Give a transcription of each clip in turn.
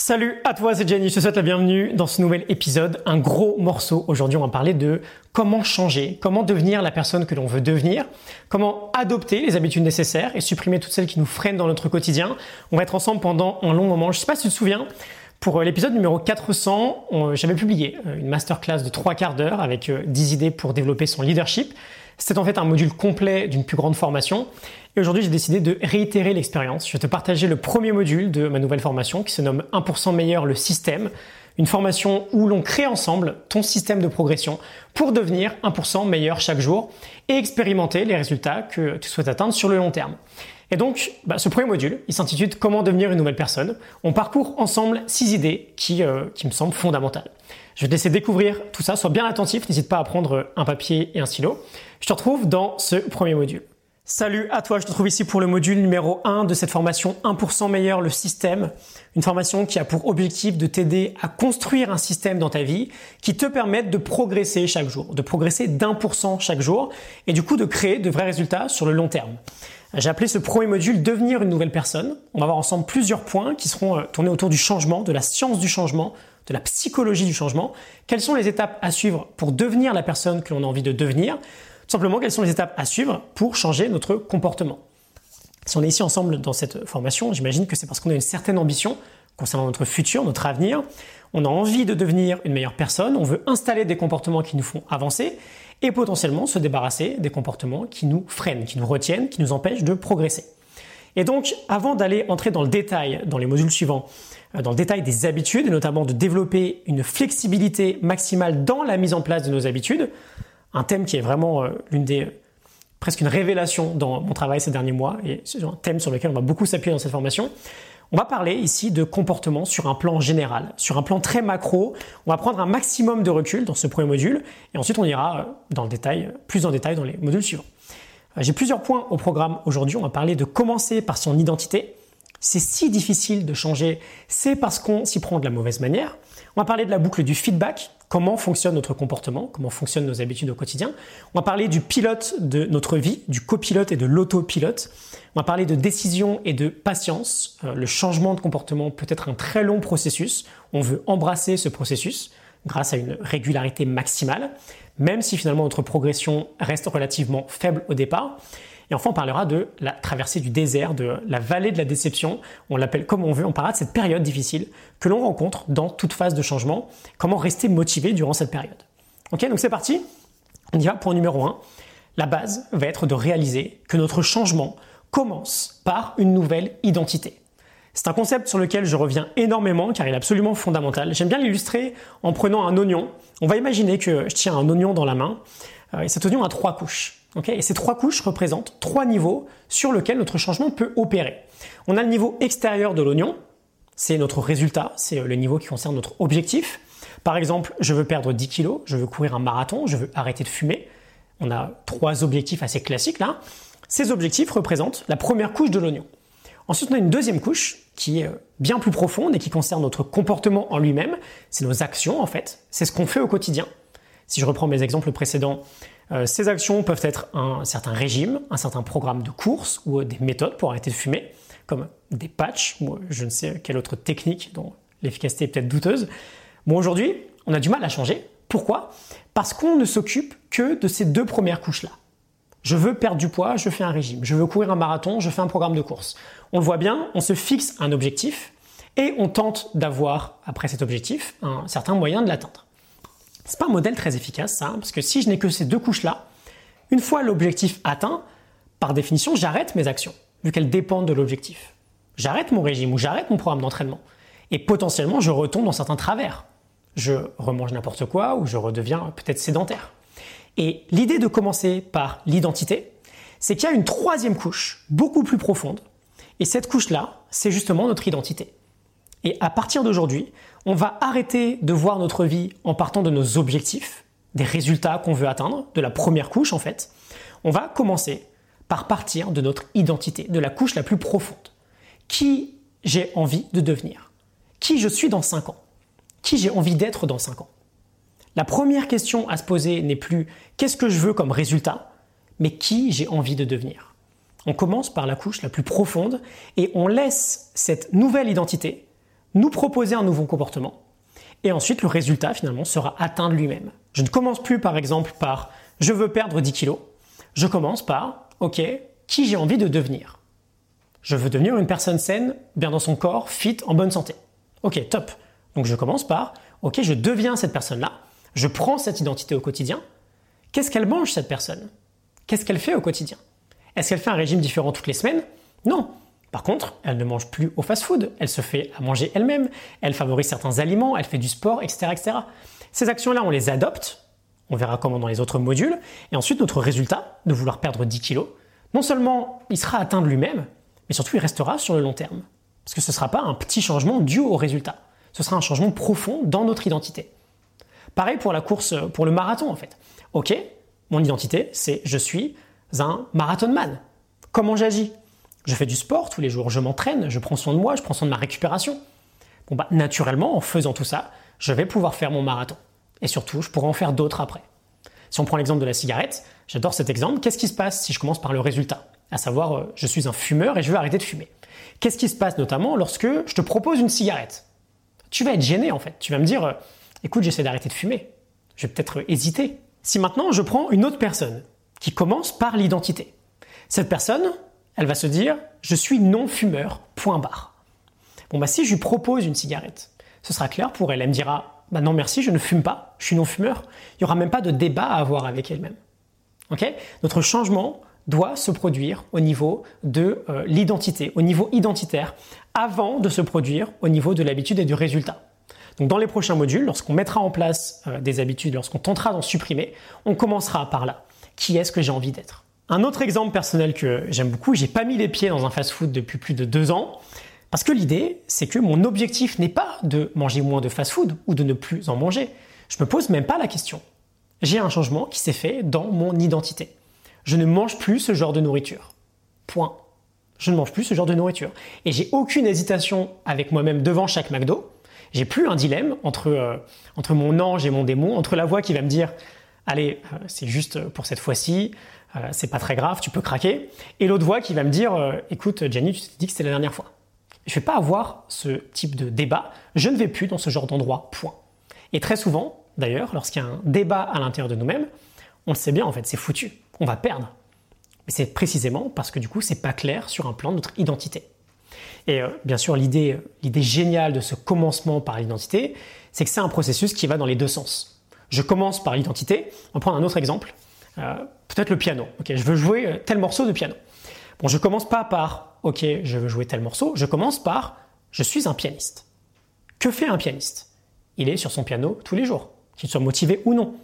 Salut à toi, c'est Jenny, je te souhaite la bienvenue dans ce nouvel épisode. Un gros morceau. Aujourd'hui, on va parler de comment changer, comment devenir la personne que l'on veut devenir, comment adopter les habitudes nécessaires et supprimer toutes celles qui nous freinent dans notre quotidien. On va être ensemble pendant un long moment. Je sais pas si tu te souviens, pour euh, l'épisode numéro 400, j'avais publié euh, une masterclass de trois quarts d'heure avec 10 euh, idées pour développer son leadership. C'était en fait un module complet d'une plus grande formation. Et aujourd'hui, j'ai décidé de réitérer l'expérience. Je vais te partager le premier module de ma nouvelle formation qui se nomme 1% meilleur le système. Une formation où l'on crée ensemble ton système de progression pour devenir 1% meilleur chaque jour et expérimenter les résultats que tu souhaites atteindre sur le long terme. Et donc, bah, ce premier module, il s'intitule Comment devenir une nouvelle personne. On parcourt ensemble six idées qui, euh, qui me semblent fondamentales. Je vais te laisser découvrir tout ça. Sois bien attentif. N'hésite pas à prendre un papier et un stylo. Je te retrouve dans ce premier module. Salut à toi, je te trouve ici pour le module numéro 1 de cette formation 1% meilleur le système. Une formation qui a pour objectif de t'aider à construire un système dans ta vie qui te permette de progresser chaque jour, de progresser d'un pour cent chaque jour et du coup de créer de vrais résultats sur le long terme. J'ai appelé ce premier module Devenir une nouvelle personne. On va voir ensemble plusieurs points qui seront euh, tournés autour du changement, de la science du changement, de la psychologie du changement. Quelles sont les étapes à suivre pour devenir la personne que l'on a envie de devenir? Simplement, quelles sont les étapes à suivre pour changer notre comportement? Si on est ici ensemble dans cette formation, j'imagine que c'est parce qu'on a une certaine ambition concernant notre futur, notre avenir. On a envie de devenir une meilleure personne, on veut installer des comportements qui nous font avancer et potentiellement se débarrasser des comportements qui nous freinent, qui nous retiennent, qui nous empêchent de progresser. Et donc, avant d'aller entrer dans le détail, dans les modules suivants, euh, dans le détail des habitudes, et notamment de développer une flexibilité maximale dans la mise en place de nos habitudes, un thème qui est vraiment euh, l'une des presque une révélation dans mon travail ces derniers mois et c'est un thème sur lequel on va beaucoup s'appuyer dans cette formation. On va parler ici de comportement sur un plan général, sur un plan très macro. On va prendre un maximum de recul dans ce premier module et ensuite on ira euh, dans le détail, plus en détail dans les modules suivants. Euh, j'ai plusieurs points au programme aujourd'hui. On va parler de commencer par son identité. C'est si difficile de changer, c'est parce qu'on s'y prend de la mauvaise manière. On va parler de la boucle du feedback, comment fonctionne notre comportement, comment fonctionnent nos habitudes au quotidien. On va parler du pilote de notre vie, du copilote et de l'autopilote. On va parler de décision et de patience. Euh, le changement de comportement peut être un très long processus. On veut embrasser ce processus grâce à une régularité maximale, même si finalement notre progression reste relativement faible au départ. Et enfin, on parlera de la traversée du désert, de la vallée de la déception. On l'appelle comme on veut. On parlera de cette période difficile que l'on rencontre dans toute phase de changement. Comment rester motivé durant cette période? Ok, donc c'est parti. On y va. Point numéro 1. La base va être de réaliser que notre changement commence par une nouvelle identité. C'est un concept sur lequel je reviens énormément car il est absolument fondamental. J'aime bien l'illustrer en prenant un oignon. On va imaginer que je tiens un oignon dans la main et cet oignon a trois couches et ces trois couches représentent trois niveaux sur lesquels notre changement peut opérer. On a le niveau extérieur de l'oignon, c'est notre résultat, c'est le niveau qui concerne notre objectif. Par exemple, je veux perdre 10 kilos, je veux courir un marathon, je veux arrêter de fumer. On a trois objectifs assez classiques là. Ces objectifs représentent la première couche de l'oignon. Ensuite, on a une deuxième couche qui est bien plus profonde et qui concerne notre comportement en lui-même. C'est nos actions en fait. C'est ce qu'on fait au quotidien. Si je reprends mes exemples précédents, euh, ces actions peuvent être un certain régime, un certain programme de course ou des méthodes pour arrêter de fumer, comme des patchs ou je ne sais quelle autre technique dont l'efficacité est peut-être douteuse. Bon, aujourd'hui, on a du mal à changer. Pourquoi? Parce qu'on ne s'occupe que de ces deux premières couches-là. Je veux perdre du poids, je fais un régime. Je veux courir un marathon, je fais un programme de course. On le voit bien, on se fixe un objectif et on tente d'avoir, après cet objectif, un certain moyen de l'atteindre. C'est pas un modèle très efficace, ça, parce que si je n'ai que ces deux couches-là, une fois l'objectif atteint, par définition, j'arrête mes actions, vu qu'elles dépendent de l'objectif. J'arrête mon régime ou j'arrête mon programme d'entraînement. Et potentiellement, je retombe dans certains travers. Je remange n'importe quoi ou je redeviens peut-être sédentaire. Et l'idée de commencer par l'identité, c'est qu'il y a une troisième couche, beaucoup plus profonde. Et cette couche-là, c'est justement notre identité. Et à partir d'aujourd'hui, on va arrêter de voir notre vie en partant de nos objectifs, des résultats qu'on veut atteindre, de la première couche en fait. On va commencer par partir de notre identité, de la couche la plus profonde. Qui j'ai envie de devenir? Qui je suis dans 5 ans? Qui j'ai envie d'être dans 5 ans? La première question à se poser n'est plus qu'est-ce que je veux comme résultat, mais qui j'ai envie de devenir? On commence par la couche la plus profonde et on laisse cette nouvelle identité nous proposer un nouveau comportement, et ensuite le résultat finalement sera atteint de lui-même. Je ne commence plus par exemple par je veux perdre 10 kilos, je commence par ok, qui j'ai envie de devenir? Je veux devenir une personne saine, bien dans son corps, fit, en bonne santé. Ok, top. Donc je commence par ok, je deviens cette personne-là, je prends cette identité au quotidien. Qu'est-ce qu'elle mange cette personne? Qu'est-ce qu'elle fait au quotidien? Est-ce qu'elle fait un régime différent toutes les semaines? Non. Par contre, elle ne mange plus au fast-food, elle se fait à manger elle-même, elle favorise certains aliments, elle fait du sport, etc. etc. Ces actions-là, on les adopte, on verra comment dans les autres modules, et ensuite notre résultat, de vouloir perdre 10 kilos, non seulement il sera atteint de lui-même, mais surtout il restera sur le long terme. Parce que ce ne sera pas un petit changement dû au résultat, ce sera un changement profond dans notre identité. Pareil pour la course, pour le marathon en fait. Ok, mon identité, c'est je suis un marathonman. Comment j'agis? Je fais du sport tous les jours, je m'entraîne, je prends soin de moi, je prends soin de ma récupération. Bon bah naturellement, en faisant tout ça, je vais pouvoir faire mon marathon. Et surtout, je pourrai en faire d'autres après. Si on prend l'exemple de la cigarette, j'adore cet exemple. Qu'est-ce qui se passe si je commence par le résultat? À savoir, euh, je suis un fumeur et je veux arrêter de fumer. Qu'est-ce qui se passe notamment lorsque je te propose une cigarette? Tu vas être gêné en fait. Tu vas me dire, euh, écoute, j'essaie d'arrêter de fumer. Je vais peut-être hésiter. Si maintenant je prends une autre personne qui commence par l'identité, cette personne, elle va se dire je suis non-fumeur, point barre. Bon, bah si je lui propose une cigarette, ce sera clair pour elle. Elle me dira bah non merci, je ne fume pas, je suis non-fumeur. Il n'y aura même pas de débat à avoir avec elle-même. Ok? Notre changement doit se produire au niveau de euh, l'identité, au niveau identitaire, avant de se produire au niveau de l'habitude et du résultat. Donc dans les prochains modules, lorsqu'on mettra en place euh, des habitudes, lorsqu'on tentera d'en supprimer, on commencera par là. Qui est-ce que j'ai envie d'être? Un autre exemple personnel que j'aime beaucoup, j'ai pas mis les pieds dans un fast-food depuis plus de deux ans. Parce que l'idée, c'est que mon objectif n'est pas de manger moins de fast-food ou de ne plus en manger. Je me pose même pas la question. J'ai un changement qui s'est fait dans mon identité. Je ne mange plus ce genre de nourriture. Point. Je ne mange plus ce genre de nourriture. Et j'ai aucune hésitation avec moi-même devant chaque McDo j'ai plus un dilemme entre, euh, entre mon ange et mon démon, entre la voix qui va me dire allez, euh, c'est juste pour cette fois-ci, euh, c'est pas très grave, tu peux craquer, et l'autre voix qui va me dire écoute, Jenny, tu t'es dit que c'était la dernière fois. Je vais pas avoir ce type de débat, je ne vais plus dans ce genre d'endroit, point. Et très souvent, d'ailleurs, lorsqu'il y a un débat à l'intérieur de nous-mêmes, on le sait bien en fait, c'est foutu, on va perdre. Mais c'est précisément parce que du coup, c'est pas clair sur un plan de notre identité. Et euh, bien sûr, l'idée, géniale de ce commencement par l'identité, c'est que c'est un processus qui va dans les deux sens. Je commence par l'identité. On va prendre un autre exemple. Euh, peut-être le piano. Ok, je veux jouer euh, tel morceau de piano. Bon, je commence pas par OK, je veux jouer tel morceau. Je commence par je suis un pianiste. Que fait un pianiste? Il est sur son piano tous les jours, qu'il soit motivé ou non.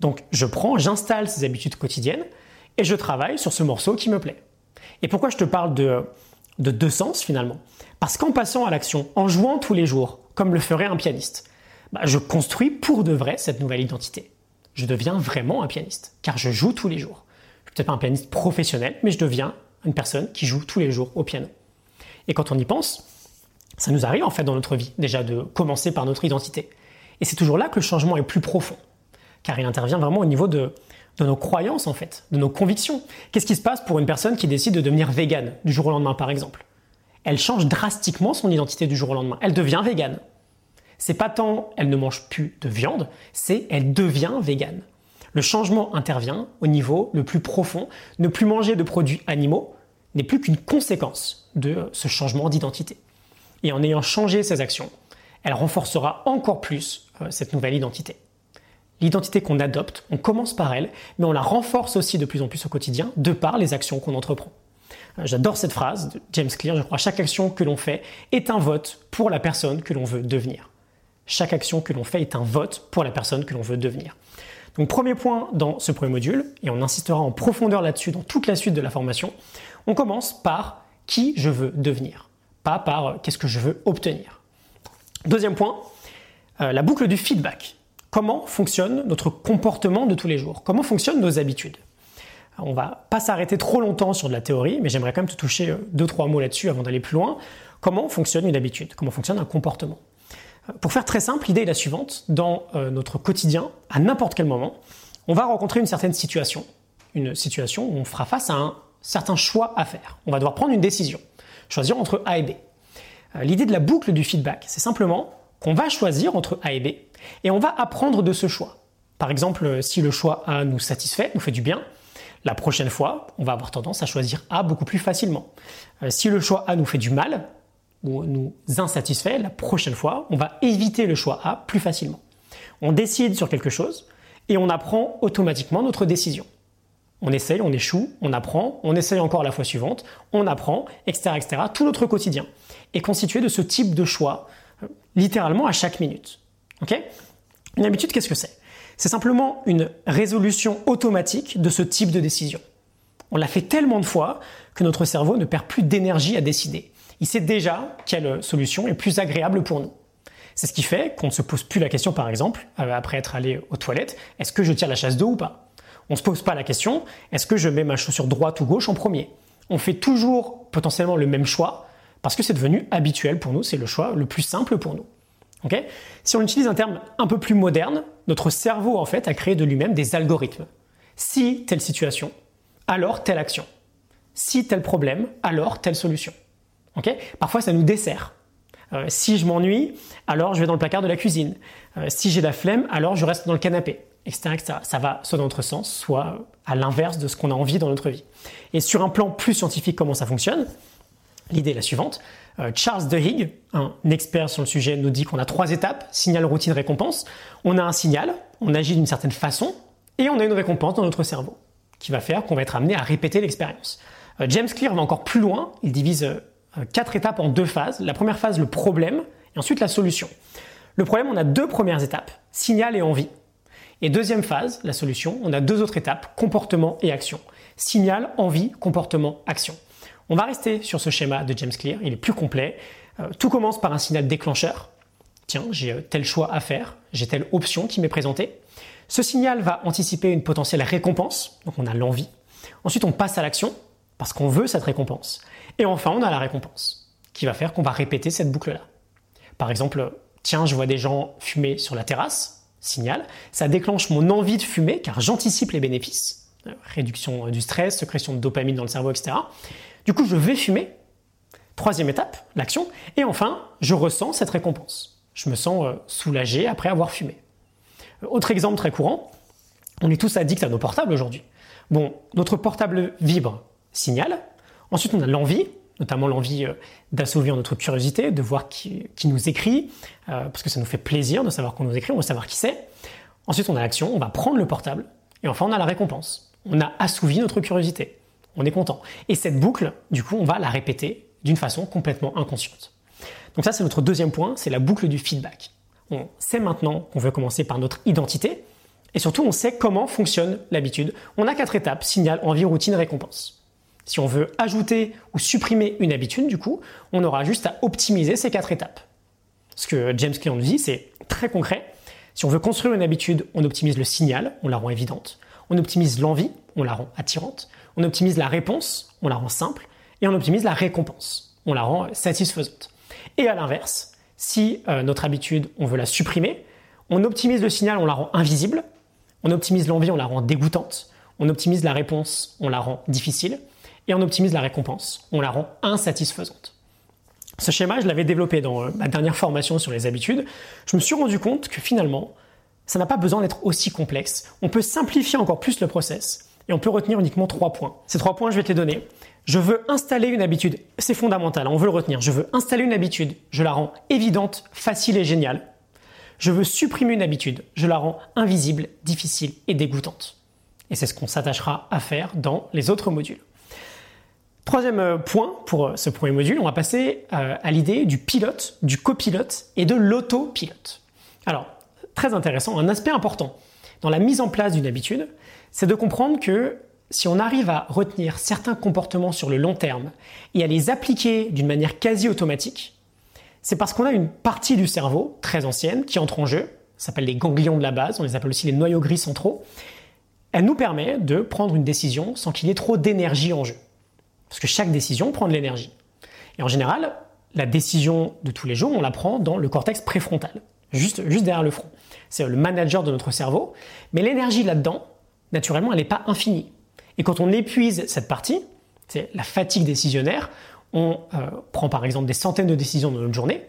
Donc, je prends, j'installe ces habitudes quotidiennes et je travaille sur ce morceau qui me plaît. Et pourquoi je te parle de de deux sens finalement? Parce qu'en passant à l'action, en jouant tous les jours, comme le ferait un pianiste, bah, je construis pour de vrai cette nouvelle identité. Je deviens vraiment un pianiste, car je joue tous les jours. Je suis peut-être pas un pianiste professionnel, mais je deviens une personne qui joue tous les jours au piano. Et quand on y pense, ça nous arrive en fait dans notre vie déjà de commencer par notre identité. Et c'est toujours là que le changement est plus profond, car il intervient vraiment au niveau de, nos croyances en fait, de nos convictions. Qu'est-ce qui se passe pour une personne qui décide de devenir végane du jour au lendemain par exemple? Elle change drastiquement son identité du jour au lendemain. Elle devient végane. C'est pas tant elle ne mange plus de viande, c'est elle devient végane. Le changement intervient au niveau le plus profond. Ne plus manger de produits animaux n'est plus qu'une conséquence de ce changement d'identité. Et en ayant changé ses actions, elle renforcera encore plus euh, cette nouvelle identité l'identité qu'on adopte, on commence par elle, mais on la renforce aussi de plus en plus au quotidien de par les actions qu'on entreprend. Euh, j'adore cette phrase de James Clear, je crois, chaque action que l'on fait est un vote pour la personne que l'on veut devenir. Chaque action que l'on fait est un vote pour la personne que l'on veut devenir. Donc premier point dans ce premier module, et on insistera en profondeur là-dessus dans toute la suite de la formation, on commence par qui je veux devenir, pas par euh, qu'est-ce que je veux obtenir. Deuxième point, euh, la boucle du feedback comment fonctionne notre comportement de tous les jours, comment fonctionnent nos habitudes? On va pas s'arrêter trop longtemps sur de la théorie, mais j'aimerais quand même te toucher euh, deux trois mots là-dessus avant d'aller plus loin. Comment fonctionne une habitude? Comment fonctionne un comportement? Pour faire très simple, l'idée est la suivante dans euh, notre quotidien, à n'importe quel moment, on va rencontrer une certaine situation, une situation où on fera face à un certain choix à faire. On va devoir prendre une décision, choisir entre A et B. Euh, l'idée de la boucle du feedback, c'est simplement qu'on va choisir entre A et B et on va apprendre de ce choix. Par exemple, euh, si le choix A nous satisfait, nous fait du bien, la prochaine fois, on va avoir tendance à choisir A beaucoup plus facilement. Si le choix A nous fait du mal ou nous insatisfait, la prochaine fois, on va éviter le choix A plus facilement. On décide sur quelque chose et on apprend automatiquement notre décision. On essaye, on échoue, on apprend, on essaye encore la fois suivante, on apprend, etc.. Tout notre quotidien est constitué de ce type de choix, euh, littéralement à chaque minute. Une habitude, qu'est-ce que c'est? C'est simplement une résolution automatique de ce type de décision. On l'a fait tellement de fois que notre cerveau ne perd plus d'énergie à décider. Il sait déjà quelle solution est plus agréable pour nous. C'est ce qui fait qu'on ne se pose plus la question, par exemple, euh, après être allé aux toilettes, est-ce que je tire la chasse d'eau ou pas? On ne se pose pas la question, est-ce que je mets ma chaussure droite ou gauche en premier? On fait toujours potentiellement le même choix parce que c'est devenu habituel pour nous, c'est le choix le plus simple pour nous. si on utilise un terme un peu plus moderne, notre cerveau en fait a créé de lui-même des algorithmes. Si telle situation, alors telle action. Si tel problème, alors telle solution. Parfois ça nous dessert. Euh, si je m'ennuie, alors je vais dans le placard de la cuisine. Euh, si j'ai la flemme, alors je reste dans le canapé, etc., Ça va soit dans notre sens, soit à l'inverse de ce qu'on a envie dans notre vie. Et sur un plan plus scientifique, comment ça fonctionne? L'idée est la suivante. Euh, Charles Duhigg, un expert sur le sujet, nous dit qu'on a trois étapes signal, routine, récompense. On a un signal, on agit d'une certaine façon, et on a une récompense dans notre cerveau qui va faire qu'on va être amené à répéter l'expérience. James Clear va encore plus loin. Il divise euh, quatre étapes en deux phases. La première phase, le problème, et ensuite la solution. Le problème, on a deux premières étapes, signal et envie. Et deuxième phase, la solution, on a deux autres étapes, comportement et action. Signal, envie, comportement, action. On va rester sur ce schéma de James Clear, il est plus complet. Euh, tout commence par un signal déclencheur. Tiens, j'ai euh, tel choix à faire, j'ai telle option qui m'est présentée. Ce signal va anticiper une potentielle récompense, donc on a l'envie. Ensuite, on passe à l'action, parce qu'on veut cette récompense. Et enfin, on a la récompense, qui va faire qu'on va répéter cette boucle-là. Par exemple, tiens, je vois des gens fumer sur la terrasse, signal, ça déclenche mon envie de fumer car j'anticipe les bénéfices, euh, réduction du stress, sécrétion de dopamine dans le cerveau, etc. Du coup, je vais fumer. Troisième étape, l'action. Et enfin, je ressens cette récompense. Je me sens euh, soulagé après avoir fumé. Euh, autre exemple très courant, on est tous addicts à nos portables aujourd'hui. Bon, notre portable vibre, signal. Ensuite, on a l'envie, notamment l'envie euh, d'assouvir notre curiosité, de voir qui, nous écrit, euh, parce que ça nous fait plaisir de savoir qu'on nous écrit, on veut savoir qui c'est. Ensuite, on a l'action, on va prendre le portable. Et enfin, on a la récompense. On a assouvi notre curiosité. On est content. Et cette boucle, du coup, on va la répéter d'une façon complètement inconsciente. Donc ça, c'est notre deuxième point, c'est la boucle du feedback. On sait maintenant qu'on veut commencer par notre identité, et surtout, on sait comment fonctionne l'habitude. On a quatre étapes, signal, envie, routine, récompense. Si on veut ajouter ou supprimer une habitude, du coup, on aura juste à optimiser ces quatre étapes. Ce que James Clear nous dit, c'est très concret. Si on veut construire une habitude, on optimise le signal, on la rend évidente. On optimise l'envie, on la rend attirante. On optimise la réponse, on la rend simple. Et on optimise la récompense, on la rend satisfaisante. Et à l'inverse, si euh, notre habitude, on veut la supprimer, on optimise le signal, on la rend invisible. On optimise l'envie, on la rend dégoûtante. On optimise la réponse, on la rend difficile et on optimise la récompense. On la rend insatisfaisante. Ce schéma, je l'avais développé dans euh, ma dernière formation sur les habitudes. Je me suis rendu compte que finalement, ça n'a pas besoin d'être aussi complexe. On peut simplifier encore plus le process et on peut retenir uniquement trois points. Ces trois points, je vais te les donner. Je veux installer une habitude. C'est fondamental, on veut le retenir. Je veux installer une habitude. Je la rends évidente, facile et géniale. Je veux supprimer une habitude. Je la rends invisible, difficile et dégoûtante. Et c'est ce qu'on s'attachera à faire dans les autres modules. Troisième euh, point pour euh, ce premier module, on va passer euh, à l'idée du pilote, du copilote et de l'autopilote. Alors, très intéressant, un aspect important dans la mise en place d'une habitude, c'est de comprendre que si on arrive à retenir certains comportements sur le long terme et à les appliquer d'une manière quasi automatique, c'est parce qu'on a une partie du cerveau très ancienne qui entre en jeu, s'appelle les ganglions de la base, on les appelle aussi les noyaux gris centraux. Elle nous permet de prendre une décision sans qu'il y ait trop d'énergie en jeu. Parce que chaque décision prend de l'énergie. Et en général, la décision de tous les jours, on la prend dans le cortex préfrontal, juste, juste derrière le front. C'est le manager de notre cerveau. Mais l'énergie là-dedans, naturellement, elle n'est pas infinie. Et quand on épuise cette partie, c'est la fatigue décisionnaire, on euh, prend par exemple des centaines de décisions dans notre journée,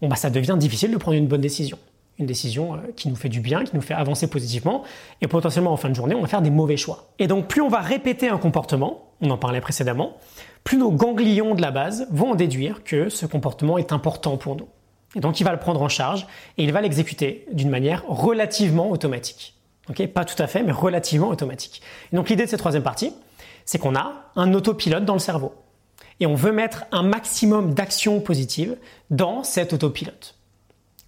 bon, bah, ça devient difficile de prendre une bonne décision. Une décision euh, qui nous fait du bien, qui nous fait avancer positivement, et potentiellement en fin de journée, on va faire des mauvais choix. Et donc plus on va répéter un comportement, on en parlait précédemment, plus nos ganglions de la base vont en déduire que ce comportement est important pour nous. Et donc il va le prendre en charge et il va l'exécuter d'une manière relativement automatique. pas tout à fait, mais relativement automatique. Et donc l'idée de cette troisième partie, c'est qu'on a un autopilote dans le cerveau. Et on veut mettre un maximum d'actions positives dans cet autopilote.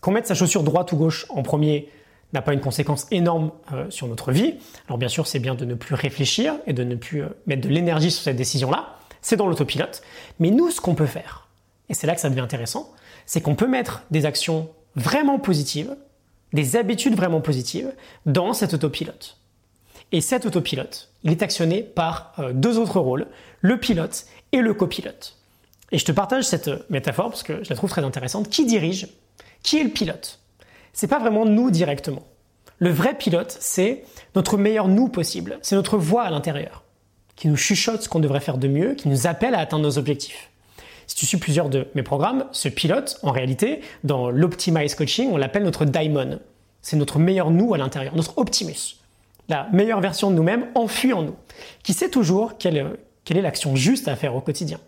Qu'on sa chaussure droite ou gauche en premier n'a pas une conséquence énorme euh, sur notre vie. Alors bien sûr, c'est bien de ne plus réfléchir et de ne plus euh, mettre de l'énergie sur cette décision-là. C'est dans l'autopilote. Mais nous, ce qu'on peut faire, et c'est là que ça devient intéressant, c'est qu'on peut mettre des actions vraiment positives, des habitudes vraiment positives dans cet autopilote. Et cet autopilote, il est actionné par euh, deux autres rôles, le pilote et le copilote. Et je te partage cette métaphore parce que je la trouve très intéressante. Qui dirige Qui est le pilote C'est pas vraiment nous directement. Le vrai pilote, c'est notre meilleur nous possible. C'est notre voix à l'intérieur qui nous chuchote ce qu'on devrait faire de mieux, qui nous appelle à atteindre nos objectifs. Si tu suis plusieurs de mes programmes, ce pilote, en réalité, dans l'Optimize Coaching, on l'appelle notre daimon. C'est notre meilleur nous à l'intérieur, notre Optimus. La meilleure version de nous-mêmes enfuie en nous, qui sait toujours quelle, quelle est l'action juste à faire au quotidien.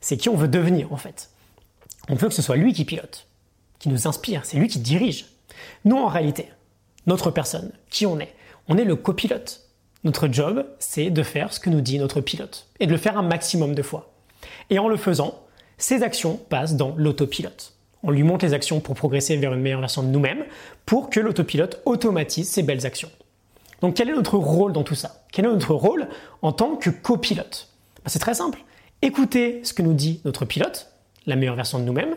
C'est qui on veut devenir, en fait. On veut que ce soit lui qui pilote, qui nous inspire, c'est lui qui dirige. Nous, en réalité, notre personne, qui on est, on est le copilote. Notre job, c'est de faire ce que nous dit notre pilote, et de le faire un maximum de fois. Et en le faisant, ces actions passent dans l'autopilote. On lui montre les actions pour progresser vers une meilleure version de nous-mêmes, pour que l'autopilote automatise ces belles actions. Donc quel est notre rôle dans tout ça? Quel est notre rôle en tant que copilote? Ben, C'est très simple. Écouter ce que nous dit notre pilote, la meilleure version de nous-mêmes,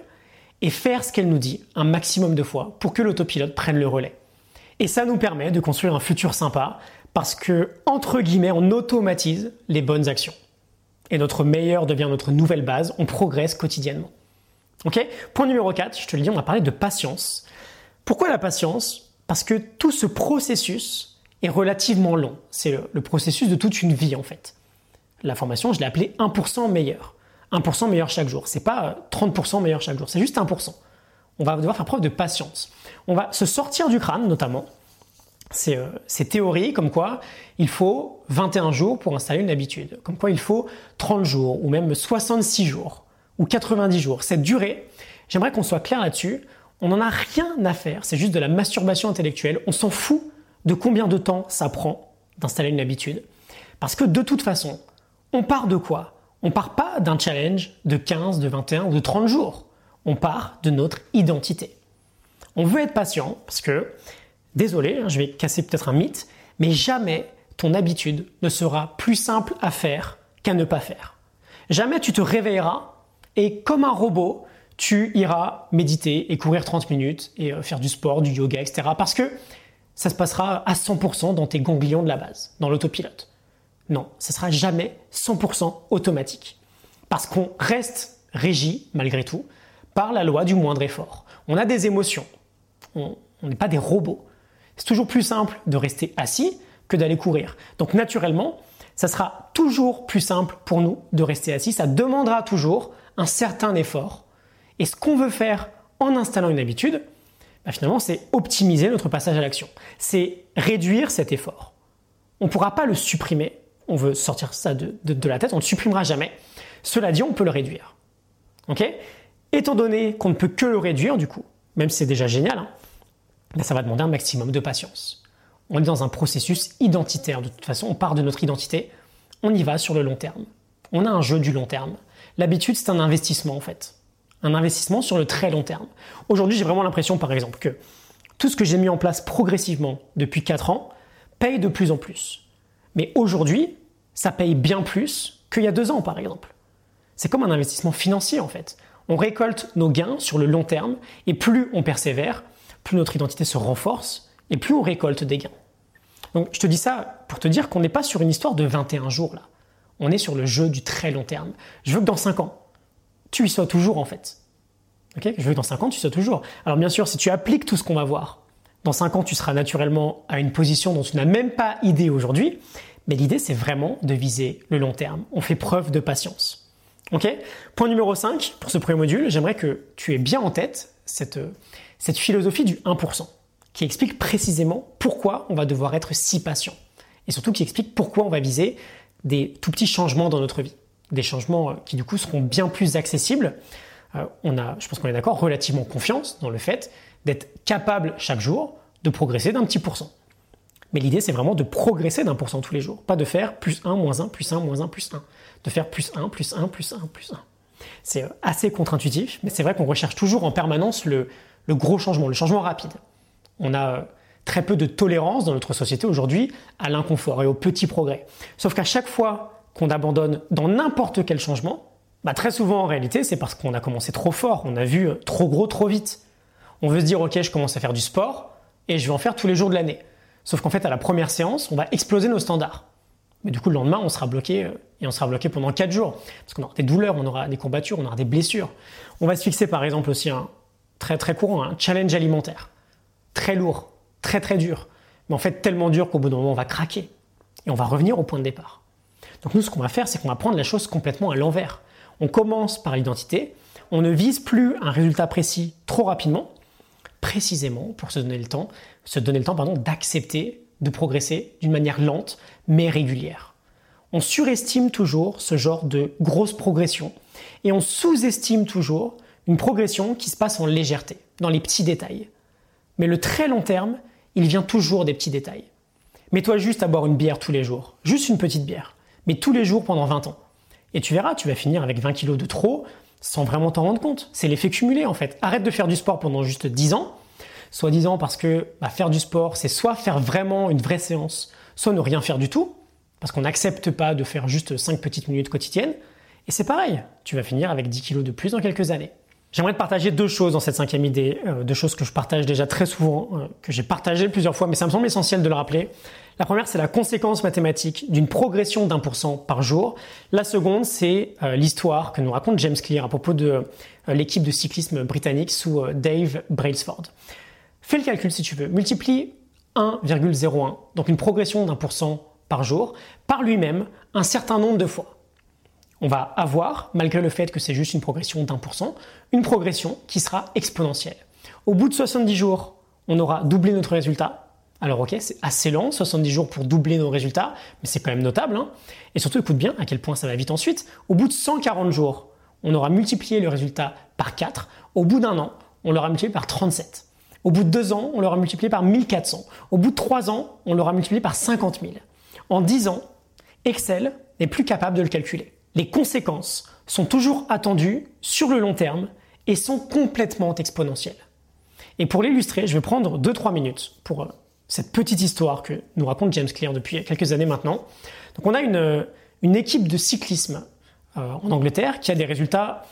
et faire ce qu'elle nous dit un maximum de fois pour que l'autopilote prenne le relais. Et ça nous permet de construire un futur sympa parce que, entre guillemets, on automatise les bonnes actions et notre meilleur devient notre nouvelle base, on progresse quotidiennement. Ok? Point numéro 4, je te le dis, on a parlé de patience. Pourquoi la patience? Parce que tout ce processus est relativement long. C'est le, processus de toute une vie en fait. La formation, je l'ai appelée 1% meilleur. 1% meilleur chaque jour. C'est pas 30% meilleur chaque jour, c'est juste 1%. On va devoir faire preuve de patience. On va se sortir du crâne notamment euh, ces, théories comme quoi il faut 21 jours pour installer une habitude, comme quoi il faut 30 jours ou même 66 jours ou 90 jours. Cette durée, j'aimerais qu'on soit clair là-dessus, on n'en a rien à faire, c'est juste de la masturbation intellectuelle, on s'en fout de combien de temps ça prend d'installer une habitude. Parce que de toute façon, on part de quoi? On part pas d'un challenge de 15, de 21 ou de 30 jours. On part de notre identité. On veut être patient parce que Désolé, hein, je vais casser peut-être un mythe, mais jamais ton habitude ne sera plus simple à faire qu'à ne pas faire. Jamais tu te réveilleras et comme un robot, tu iras méditer et courir 30 minutes et euh, faire du sport, du yoga, etc. Parce que ça se passera à 100% dans tes ganglions de la base, dans l'autopilote. Non, ça sera jamais 100% automatique. Parce qu'on reste régi, malgré tout, par la loi du moindre effort. On a des émotions. On n'est pas des robots. C'est toujours plus simple de rester assis que d'aller courir. Donc naturellement, ça sera toujours plus simple pour nous de rester assis. Ça demandera toujours un certain effort. Et ce qu'on veut faire en installant une habitude, bah, finalement, c'est optimiser notre passage à l'action. C'est réduire cet effort. On ne pourra pas le supprimer. On veut sortir ça de, la tête. On ne supprimera jamais. Cela dit, on peut le réduire. Étant donné qu'on ne peut que le réduire, du coup, même si c'est déjà génial, hein, ben, ça va demander un maximum de patience. On est dans un processus identitaire. De toute façon, on part de notre identité, on y va sur le long terme. On a un jeu du long terme. L'habitude, c'est un investissement en fait. Un investissement sur le très long terme. Aujourd'hui, j'ai vraiment l'impression, par exemple, que tout ce que j'ai mis en place progressivement depuis 4 ans paye de plus en plus. Mais aujourd'hui, ça paye bien plus qu'il y a 2 ans, par exemple. C'est comme un investissement financier en fait. On récolte nos gains sur le long terme et plus on persévère, plus notre identité se renforce et plus on récolte des gains. Donc je te dis ça pour te dire qu'on n'est pas sur une histoire de 21 jours là. On est sur le jeu du très long terme. Je veux que dans 5 ans, tu y sois toujours en fait. Je veux que dans 5 ans, tu y sois toujours. Alors bien sûr, si tu appliques tout ce qu'on va voir, dans 5 ans, tu seras naturellement à une position dont tu n'as même pas idée aujourd'hui. Mais l'idée, c'est vraiment de viser le long terme. On fait preuve de patience. Ok? Point numéro 5, pour ce premier module, j'aimerais que tu aies bien en tête cette, cette philosophie du 1%, qui explique précisément pourquoi on va devoir être si patient. Et surtout qui explique pourquoi on va viser des tout petits changements dans notre vie. Des changements euh, qui du coup seront bien plus accessibles. Euh, on a, je pense qu'on est d'accord, relativement confiance dans le fait d'être capable chaque jour de progresser d'un petit pourcent. Mais l'idée, c'est vraiment de progresser d'un pourcent tous les jours. Pas de faire plus 1, moins 1, plus 1, moins 1, plus 1. De faire plus 1, plus 1, plus 1, plus 1. C'est euh, assez contre-intuitif, mais c'est vrai qu'on recherche toujours en permanence le, gros changement, le changement rapide. On a euh, très peu de tolérance dans notre société aujourd'hui à l'inconfort et au petit progrès. Sauf qu'à chaque fois qu'on abandonne dans n'importe quel changement, bah très souvent en réalité, c'est parce qu'on a commencé trop fort, on a vu euh, trop gros trop vite. On veut se dire, ok, je commence à faire du sport et je vais en faire tous les jours de l'année. Sauf qu'en fait, à la première séance, on va exploser nos standards. Mais du coup, le lendemain, on sera bloqué euh, et on sera bloqué pendant 4 jours. Parce qu'on aura des douleurs, on aura des courbatures, on aura des blessures. On va se fixer par exemple aussi un très très courant, un challenge alimentaire. Très lourd, très très dur. Mais en fait, tellement dur qu'au bout d'un moment, on va craquer. Et on va revenir au point de départ. Donc nous, ce qu'on va faire, c'est qu'on va prendre la chose complètement à l'envers. On commence par l'identité. On ne vise plus un résultat précis trop rapidement, précisément pour se donner le temps, se donner le temps pardon, d'accepter de progresser d'une manière lente mais régulière. On surestime toujours ce genre de grosse progression et on sous-estime toujours une progression qui se passe en légèreté, dans les petits détails. Mais le très long terme, il vient toujours des petits détails. Mets-toi juste à boire une bière tous les jours, juste une petite bière, mais tous les jours pendant 20 ans. Et tu verras, tu vas finir avec 20 kilos de trop sans vraiment t'en rendre compte. C'est l'effet cumulé en fait. Arrête de faire du sport pendant juste 10 ans soi-disant parce que bah, faire du sport, c'est soit faire vraiment une vraie séance, soit ne rien faire du tout, parce qu'on n'accepte pas de faire juste 5 petites minutes quotidiennes. Et c'est pareil, tu vas finir avec 10 kilos de plus dans quelques années. J'aimerais te partager deux choses dans cette cinquième idée, euh, deux choses que je partage déjà très souvent, euh, que j'ai partagé plusieurs fois, mais ça me semble essentiel de le rappeler. La première, c'est la conséquence mathématique d'une progression d'un pour cent par jour. La seconde, c'est euh, l'histoire que nous raconte James Clear à propos de l'équipe de cyclisme britannique sous Dave Brailsford. Fais le calcul si tu veux. Multiplie 1,01, donc une progression d'un pour cent par jour, par lui-même un certain nombre de fois. On va avoir, malgré le fait que c'est juste une progression d'un pour cent, une progression qui sera exponentielle. Au bout de 70 jours, on aura doublé notre résultat. Alors ok, c'est assez lent, 70 jours pour doubler nos résultats, mais c'est quand même notable. Hein. Et surtout, écoute bien à quel point ça va vite ensuite. Au bout de 140 jours, on aura multiplié le résultat par 4. Au bout d'un an, on l'aura multiplié par 37. Au bout de deux ans, on l'aura multiplié par 1400. Au bout de trois ans, on l'aura multiplié par 50 000. En dix ans, Excel n'est plus capable de le calculer. Les conséquences sont toujours attendues sur le long terme et sont complètement exponentielles. Et pour l'illustrer, je vais prendre 2-3 minutes pour euh, cette petite histoire que nous raconte James Clear depuis quelques années maintenant. Donc on a une, une équipe de cyclisme euh, en Angleterre qui a des résultats,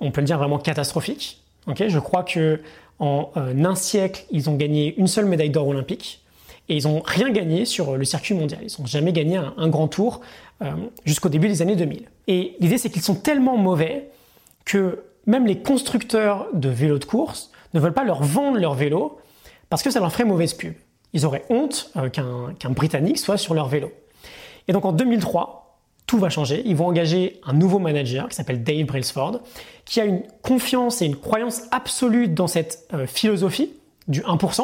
on peut le dire, vraiment catastrophiques. Je crois que en euh, un siècle, ils ont gagné une seule médaille d'or olympique et ils n'ont rien gagné sur le circuit mondial. Ils n'ont jamais gagné un, grand tour euh, jusqu'au début des années 2000. Et l'idée, c'est qu'ils sont tellement mauvais que même les constructeurs de vélos de course ne veulent pas leur vendre leur vélo parce que ça leur ferait mauvaise pub. Ils auraient honte euh, qu'un Britannique soit sur leur vélo. Et donc en 2003, tout va changer. Ils vont engager un nouveau manager qui s'appelle Dave Brailsford, qui a une confiance et une croyance absolue dans cette euh, philosophie du 1%,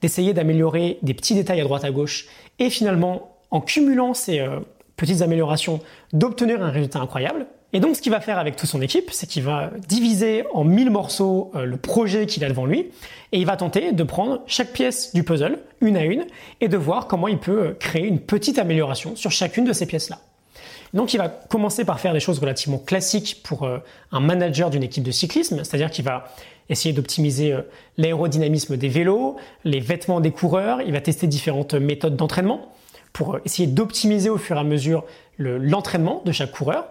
d'essayer d'améliorer des petits détails à droite à gauche, et finalement, en cumulant ces euh, petites améliorations, d'obtenir un résultat incroyable. Et donc, ce qu'il va faire avec toute son équipe, c'est qu'il va diviser en 1000 morceaux euh, le projet qu'il a devant lui, et il va tenter de prendre chaque pièce du puzzle, une à une, et de voir comment il peut créer une petite amélioration sur chacune de ces pièces-là. Donc il va commencer par faire des choses relativement classiques pour euh, un manager d'une équipe de cyclisme, c'est-à-dire qu'il va essayer d'optimiser euh, l'aérodynamisme des vélos, les vêtements des coureurs, il va tester différentes méthodes d'entraînement pour euh, essayer d'optimiser au fur et à mesure l'entraînement de chaque coureur.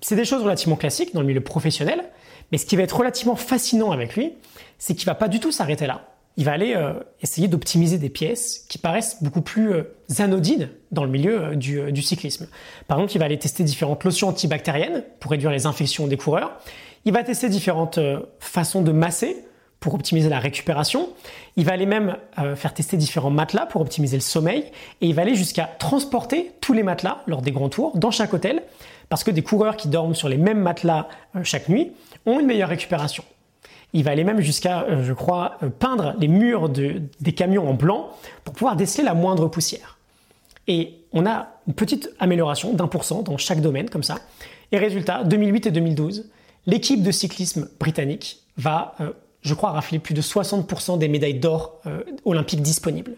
C'est des choses relativement classiques dans le milieu professionnel, mais ce qui va être relativement fascinant avec lui, c'est qu'il va pas du tout s'arrêter là il va aller euh, essayer d'optimiser des pièces qui paraissent beaucoup plus euh, anodines dans le milieu euh, du, cyclisme. Par exemple, il va aller tester différentes lotions antibactériennes pour réduire les infections des coureurs. Il va tester différentes façons de masser pour optimiser la récupération. Il va aller même faire tester différents matelas pour optimiser le sommeil. Et il va aller jusqu'à transporter tous les matelas lors des grands tours dans chaque hôtel. Parce que des coureurs qui dorment sur les mêmes matelas chaque nuit ont une meilleure récupération. Il va aller même jusqu'à, euh, je crois, peindre les murs des camions en blanc pour pouvoir déceler la moindre poussière. Et on a une petite amélioration d'un pour cent dans chaque domaine comme ça. Et résultat, 2008 et 2012, l'équipe de cyclisme britannique va, euh, je crois, rafler plus de 60% des médailles d'or euh, olympiques disponibles.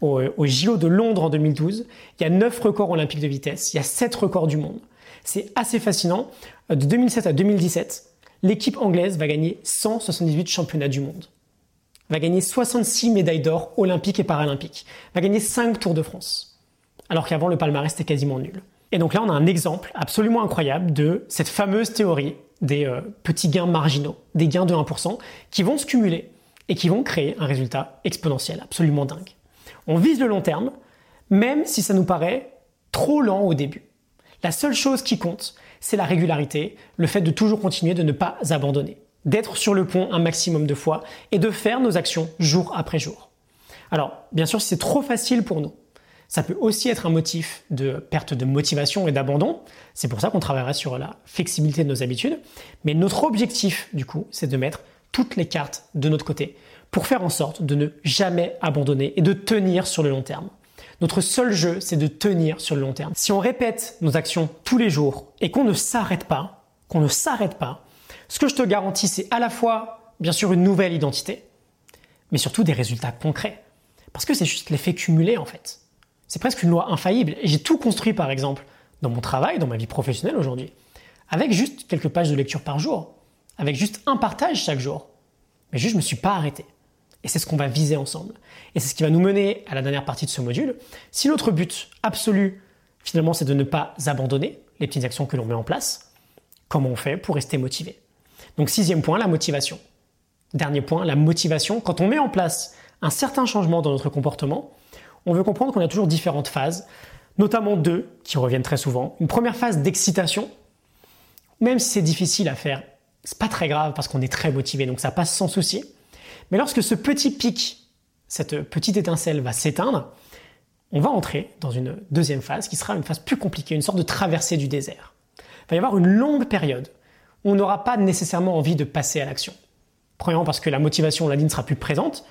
Au, euh, au JO de Londres en 2012, il y a 9 records olympiques de vitesse, il y a 7 records du monde. C'est assez fascinant. De 2007 à 2017, l'équipe anglaise va gagner 178 championnats du monde, va gagner 66 médailles d'or olympiques et paralympiques, va gagner 5 Tours de France, alors qu'avant le palmarès était quasiment nul. Et donc là, on a un exemple absolument incroyable de cette fameuse théorie des euh, petits gains marginaux, des gains de 1%, qui vont se cumuler et qui vont créer un résultat exponentiel absolument dingue. On vise le long terme, même si ça nous paraît trop lent au début. La seule chose qui compte, c'est la régularité, le fait de toujours continuer de ne pas abandonner, d'être sur le pont un maximum de fois et de faire nos actions jour après jour. Alors, bien sûr, si c'est trop facile pour nous, ça peut aussi être un motif de perte de motivation et d'abandon. C'est pour ça qu'on travaillerait sur la flexibilité de nos habitudes. Mais notre objectif, du coup, c'est de mettre toutes les cartes de notre côté pour faire en sorte de ne jamais abandonner et de tenir sur le long terme. Notre seul jeu, c'est de tenir sur le long terme. Si on répète nos actions tous les jours et qu'on ne s'arrête pas, qu'on ne s'arrête pas, ce que je te garantis, c'est à la fois, bien sûr, une nouvelle identité, mais surtout des résultats concrets. Parce que c'est juste l'effet cumulé, en fait. C'est presque une loi infaillible. Et j'ai tout construit, par exemple, dans mon travail, dans ma vie professionnelle aujourd'hui, avec juste quelques pages de lecture par jour, avec juste un partage chaque jour. Mais juste, je ne me suis pas arrêté. Et c'est ce qu'on va viser ensemble. Et c'est ce qui va nous mener à la dernière partie de ce module. Si notre but absolu, finalement, c'est de ne pas abandonner les petites actions que l'on met en place, comment on fait pour rester motivé? Donc, sixième point, la motivation. Dernier point, la motivation. Quand on met en place un certain changement dans notre comportement, on veut comprendre qu'on a toujours différentes phases, notamment deux qui reviennent très souvent. Une première phase d'excitation, même si c'est difficile à faire, c'est pas très grave parce qu'on est très motivé, donc ça passe sans souci. Mais lorsque ce petit pic, cette petite étincelle va s'éteindre, on va entrer dans une deuxième phase qui sera une phase plus compliquée, une sorte de traversée du désert. Il va y avoir une longue période où on n'aura pas nécessairement envie de passer à l'action. Premièrement parce que la motivation, on l'a dit, ne sera plus présente.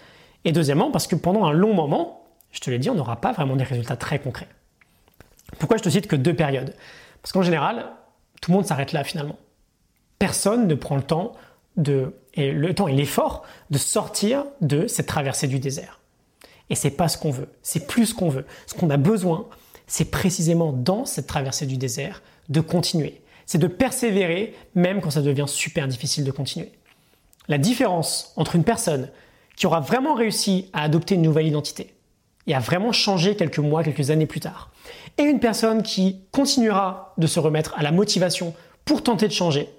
Et deuxièmement parce que pendant un long moment, je te l'ai dit, on n'aura pas vraiment des résultats très concrets. Pourquoi je te cite que deux périodes? Parce qu'en général, tout le monde s'arrête là finalement. Personne ne prend le temps de, et le temps et l'effort de sortir de cette traversée du désert. Et c'est pas ce qu'on veut, c'est plus ce qu'on veut. Ce qu'on a besoin, c'est précisément dans cette traversée du désert de continuer. C'est de persévérer même quand ça devient super difficile de continuer. La différence entre une personne qui aura vraiment réussi à adopter une nouvelle identité, et a vraiment changé quelques mois, quelques années plus tard. Et une personne qui continuera de se remettre à la motivation pour tenter de changer,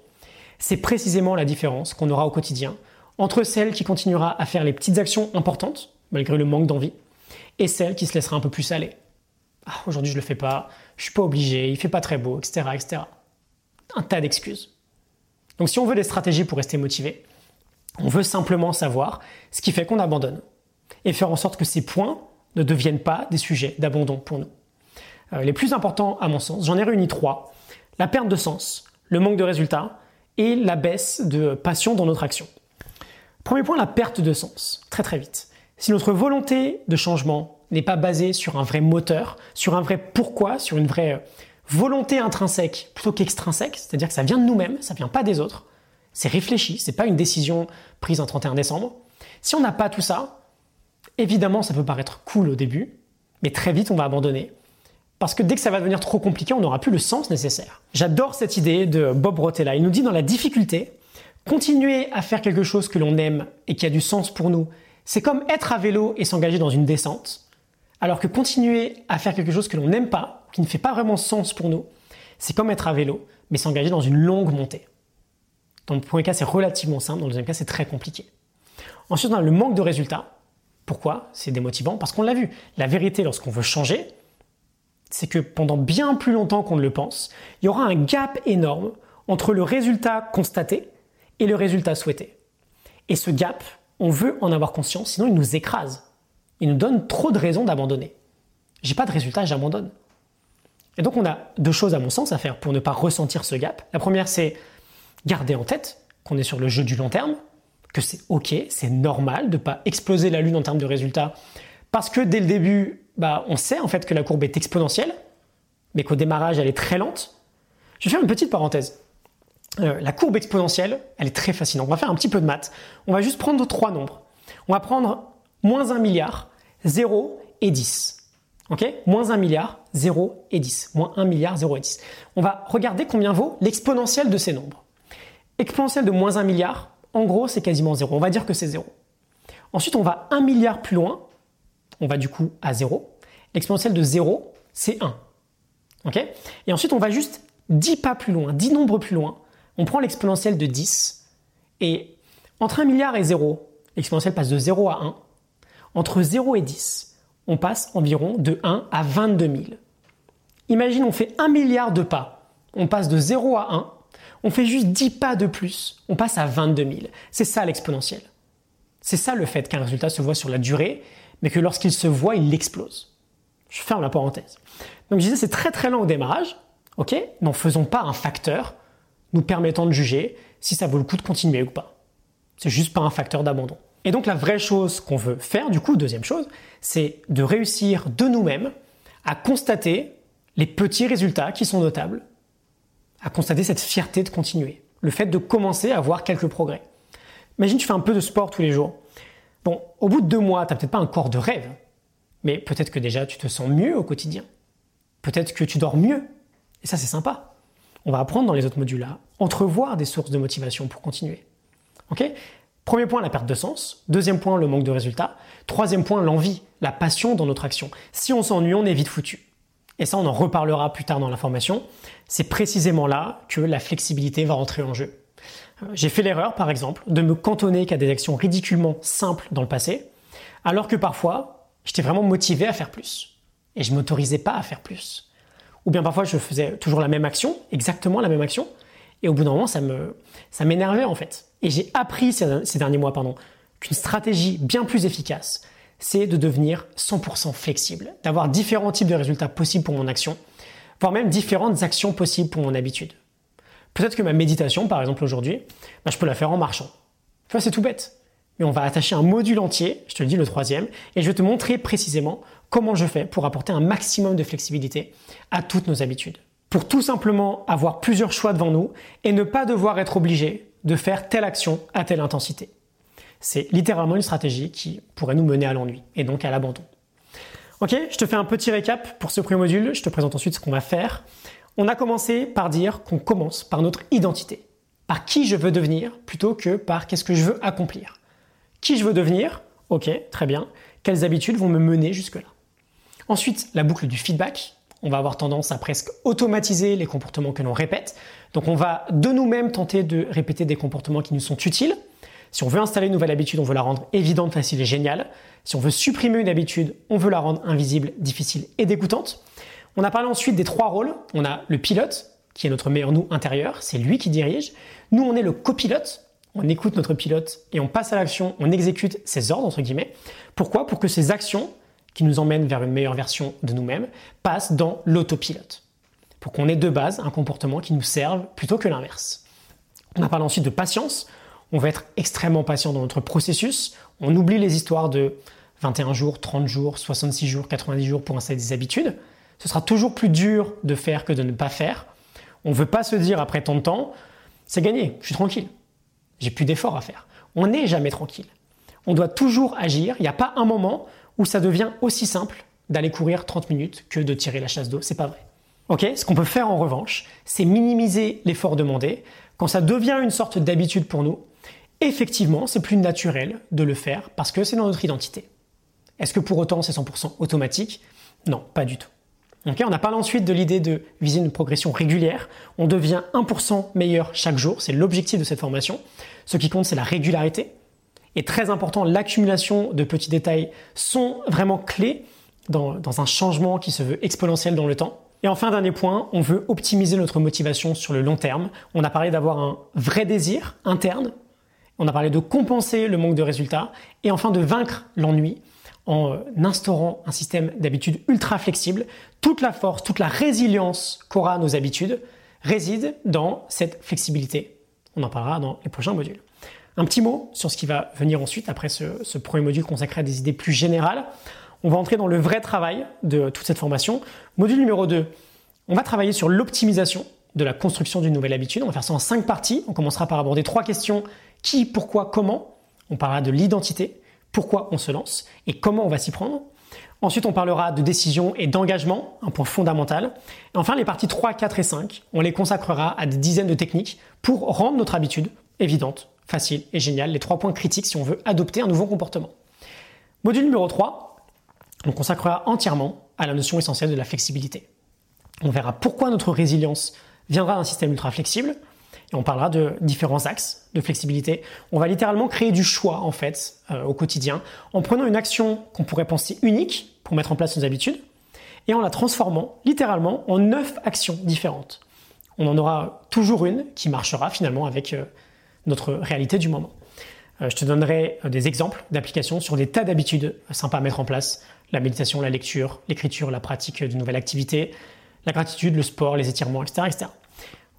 c'est précisément la différence qu'on aura au quotidien entre celle qui continuera à faire les petites actions importantes, malgré le manque d'envie, et celle qui se laissera un peu plus aller. Ah, aujourd'hui je le fais pas, je suis pas obligé, il fait pas très beau, etc., etc. Un tas d'excuses. Donc si on veut des stratégies pour rester motivé, on veut simplement savoir ce qui fait qu'on abandonne et faire en sorte que ces points ne deviennent pas des sujets d'abandon pour nous. Euh, les plus importants à mon sens, j'en ai réuni trois. La perte de sens, le manque de résultats et la baisse de passion dans notre action. Premier point, la perte de sens. Très très vite. Si notre volonté de changement n'est pas basée sur un vrai moteur, sur un vrai pourquoi, sur une vraie volonté intrinsèque plutôt qu'extrinsèque, c'est-à-dire que ça vient de nous-mêmes, ça vient pas des autres, c'est réfléchi, c'est pas une décision prise un 31 décembre. Si on n'a pas tout ça, Évidemment, ça peut paraître cool au début, mais très vite, on va abandonner. Parce que dès que ça va devenir trop compliqué, on n'aura plus le sens nécessaire. J'adore cette idée de Bob Rotella. Il nous dit dans la difficulté, continuer à faire quelque chose que l'on aime et qui a du sens pour nous, c'est comme être à vélo et s'engager dans une descente. Alors que continuer à faire quelque chose que l'on n'aime pas, qui ne fait pas vraiment sens pour nous, c'est comme être à vélo, mais s'engager dans une longue montée. Dans le premier cas, c'est relativement simple, dans le deuxième cas, c'est très compliqué. Ensuite, on a le manque de résultats. Pourquoi? C'est démotivant Parce qu'on l'a vu. La vérité, lorsqu'on veut changer, c'est que pendant bien plus longtemps qu'on ne le pense, il y aura un gap énorme entre le résultat constaté et le résultat souhaité. Et ce gap, on veut en avoir conscience, sinon il nous écrase. Il nous donne trop de raisons d'abandonner. J'ai pas de résultat, j'abandonne. Et donc on a deux choses à mon sens à faire pour ne pas ressentir ce gap. La première, c'est garder en tête qu'on est sur le jeu du long terme, que c'est ok, c'est normal de ne pas exploser la lune en termes de résultats, parce que dès le début, bah, on sait en fait que la courbe est exponentielle, mais qu'au démarrage, elle est très lente. Je vais faire une petite parenthèse. Euh, la courbe exponentielle, elle est très fascinante. On va faire un petit peu de maths. On va juste prendre trois nombres. On va prendre moins 1 milliard, 0 et 10. Ok? Moins 1 milliard, 0 et 10. Moins 1 milliard, 0 et 10. On va regarder combien vaut l'exponentielle de ces nombres. Exponentielle de moins 1 milliard, en gros, c'est quasiment 0. On va dire que c'est 0. Ensuite, on va 1 milliard plus loin. On va du coup à 0. L'exponentielle de 0, c'est 1. Ok? Et ensuite, on va juste 10 pas plus loin, 10 nombres plus loin on prend l'exponentielle de 10 et entre 1 milliard et 0, l'exponentielle passe de 0 à 1. Entre 0 et 10, on passe environ de 1 à 22 000. Imagine, on fait 1 milliard de pas, on passe de 0 à 1, on fait juste 10 pas de plus, on passe à 22 000. C'est ça l'exponentielle. C'est ça le fait qu'un résultat se voit sur la durée, mais que lorsqu'il se voit, il explose. Je ferme la parenthèse. Donc je disais, c'est très très lent au démarrage, ok? N'en faisons pas un facteur, nous permettant de juger si ça vaut le coup de continuer ou pas. C'est juste pas un facteur d'abandon. Et donc la vraie chose qu'on veut faire, du coup, deuxième chose, c'est de réussir de nous-mêmes à constater les petits résultats qui sont notables, à constater cette fierté de continuer, le fait de commencer à voir quelques progrès. Imagine tu fais un peu de sport tous les jours. Bon, au bout de deux mois, tu n'as peut-être pas un corps de rêve, mais peut-être que déjà tu te sens mieux au quotidien. Peut-être que tu dors mieux. Et ça, c'est sympa on va apprendre dans les autres modules à entrevoir des sources de motivation pour continuer. Ok? Premier point, la perte de sens. Deuxième point, le manque de résultats. Troisième point, l'envie, la passion dans notre action. Si on s'ennuie, on est vite foutu. Et ça, on en reparlera plus tard dans la formation. C'est précisément là que la flexibilité va rentrer en jeu. J'ai fait l'erreur, par exemple, de me cantonner qu'à des actions ridiculement simples dans le passé, alors que parfois, j'étais vraiment motivé à faire plus. Et je m'autorisais pas à faire plus. Ou bien parfois je faisais toujours la même action, exactement la même action, et au bout d'un moment ça me ça m'énervait en fait. Et j'ai appris ces, derniers mois pardon qu'une stratégie bien plus efficace, c'est de devenir 100% flexible, d'avoir différents types de résultats possibles pour mon action, voire même différentes actions possibles pour mon habitude. Peut-être que ma méditation, par exemple aujourd'hui, bah, je peux la faire en marchant. C'est tout bête. Mais on va attacher un module entier, je te le dis le troisième, et je vais te montrer précisément comment je fais pour apporter un maximum de flexibilité à toutes nos habitudes. Pour tout simplement avoir plusieurs choix devant nous et ne pas devoir être obligé de faire telle action à telle intensité. C'est littéralement une stratégie qui pourrait nous mener à l'ennui et donc à l'abandon. Ok, je te fais un petit récap pour ce premier module, je te présente ensuite ce qu'on va faire. On a commencé par dire qu'on commence par notre identité, par qui je veux devenir plutôt que par qu'est-ce que je veux accomplir. Qui je veux devenir Ok, très bien. Quelles habitudes vont me mener jusque-là? Ensuite, la boucle du feedback. On va avoir tendance à presque automatiser les comportements que l'on répète. Donc on va de nous-mêmes tenter de répéter des comportements qui nous sont utiles. Si on veut installer une nouvelle habitude, on veut la rendre évidente, facile et géniale. Si on veut supprimer une habitude, on veut la rendre invisible, difficile et dégoûtante. On a parlé ensuite des trois rôles. On a le pilote, qui est notre meilleur nous intérieur, c'est lui qui dirige. Nous, on est le copilote, on écoute notre pilote et on passe à l'action, on exécute ses ordres, entre guillemets. Pourquoi? Pour que ces actions qui nous emmènent vers une meilleure version de nous-mêmes passent dans l'autopilote. Pour qu'on ait de base un comportement qui nous serve plutôt que l'inverse. On a parlé ensuite de patience. On va être extrêmement patient dans notre processus. On oublie les histoires de 21 jours, 30 jours, 66 jours, 90 jours pour installer des habitudes. Ce sera toujours plus dur de faire que de ne pas faire. On ne veut pas se dire après tant de temps, c'est gagné, je suis tranquille. J'ai plus d'efforts à faire. On n'est jamais tranquille. On doit toujours agir. Il n'y a pas un moment où ça devient aussi simple d'aller courir 30 minutes que de tirer la chasse d'eau. C'est pas vrai. Ok? Ce qu'on peut faire en revanche, c'est minimiser l'effort demandé. Quand ça devient une sorte d'habitude pour nous, effectivement, c'est plus naturel de le faire parce que c'est dans notre identité. Est-ce que pour autant c'est 100% automatique? Non, pas du tout. Ok on a parlé ensuite de l'idée de viser une progression régulière. On devient 1% meilleur chaque jour, c'est l'objectif de cette formation. Ce qui compte, c'est la régularité et très important, l'accumulation de petits détails sont vraiment clés dans, un changement qui se veut exponentiel dans le temps. Et enfin, dernier point, on veut optimiser notre motivation sur le long terme. On a parlé d'avoir un vrai désir interne On a parlé de compenser le manque de résultats et enfin de vaincre l'ennui en euh, instaurant un système d'habitudes ultra flexible. Toute la force, toute la résilience qu'aura nos habitudes réside dans cette flexibilité. On en parlera dans les prochains modules. Un petit mot sur ce qui va venir ensuite après ce, ce premier module consacré à des idées plus générales. On va entrer dans le vrai travail de toute cette formation. Module numéro 2, on va travailler sur l'optimisation de la construction d'une nouvelle habitude. On va faire ça en cinq parties. On commencera par aborder trois questions qui, pourquoi, comment? On parlera de l'identité, pourquoi on se lance et comment on va s'y prendre. Ensuite, on parlera de décision et d'engagement, un point fondamental. Et enfin, les parties 3, 4 et 5, on les consacrera à des dizaines de techniques pour rendre notre habitude évidente, facile et géniale, les trois points critiques si on veut adopter un nouveau comportement. Module numéro 3, on consacrera entièrement à la notion essentielle de la flexibilité. On verra pourquoi notre résilience viendra d'un système ultra flexible, et on parlera de différents axes de flexibilité. On va littéralement créer du choix en fait euh, au quotidien en prenant une action qu'on pourrait penser unique pour mettre en place nos habitudes et en la transformant littéralement en neuf actions différentes. On en aura toujours une qui marchera finalement avec euh, notre réalité du moment. Euh, je te donnerai des exemples d'applications sur des tas d'habitudes sympas à mettre en place. La méditation, la lecture, l'écriture, la pratique d'une nouvelle activité, la gratitude, le sport, les étirements, etc. etc.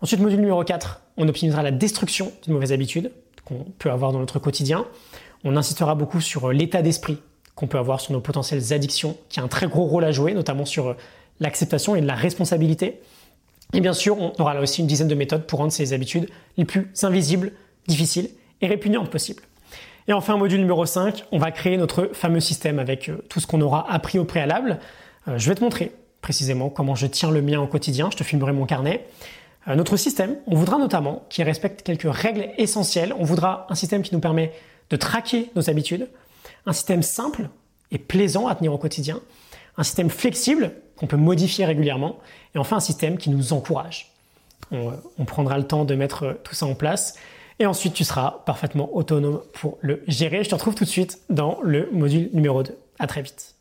Ensuite, module numéro 4, on optimisera la destruction d'une mauvaise habitude qu'on peut avoir dans notre quotidien. On insistera beaucoup sur euh, l'état d'esprit qu'on peut avoir sur nos potentielles addictions, qui a un très gros rôle à jouer, notamment sur euh, l'acceptation et la responsabilité. Et bien sûr, on aura là aussi une dizaine de méthodes pour rendre ces habitudes les plus invisibles, difficiles et répugnantes possibles. Et enfin, module numéro 5, on va créer notre fameux système avec euh, tout ce qu'on aura appris au préalable. Je vais te montrer précisément comment je tiens le mien au quotidien. Je te filmerai mon carnet. Euh, notre système, on voudra notamment qu'il respecte quelques règles essentielles. On voudra un système qui nous permet de traquer nos habitudes, un système simple et plaisant à tenir au quotidien, un système flexible qu'on peut modifier régulièrement, et enfin un système qui nous encourage. On, on, prendra le temps de mettre tout ça en place, et ensuite tu seras parfaitement autonome pour le gérer. Je te retrouve tout de suite dans le module numéro 2. À très vite.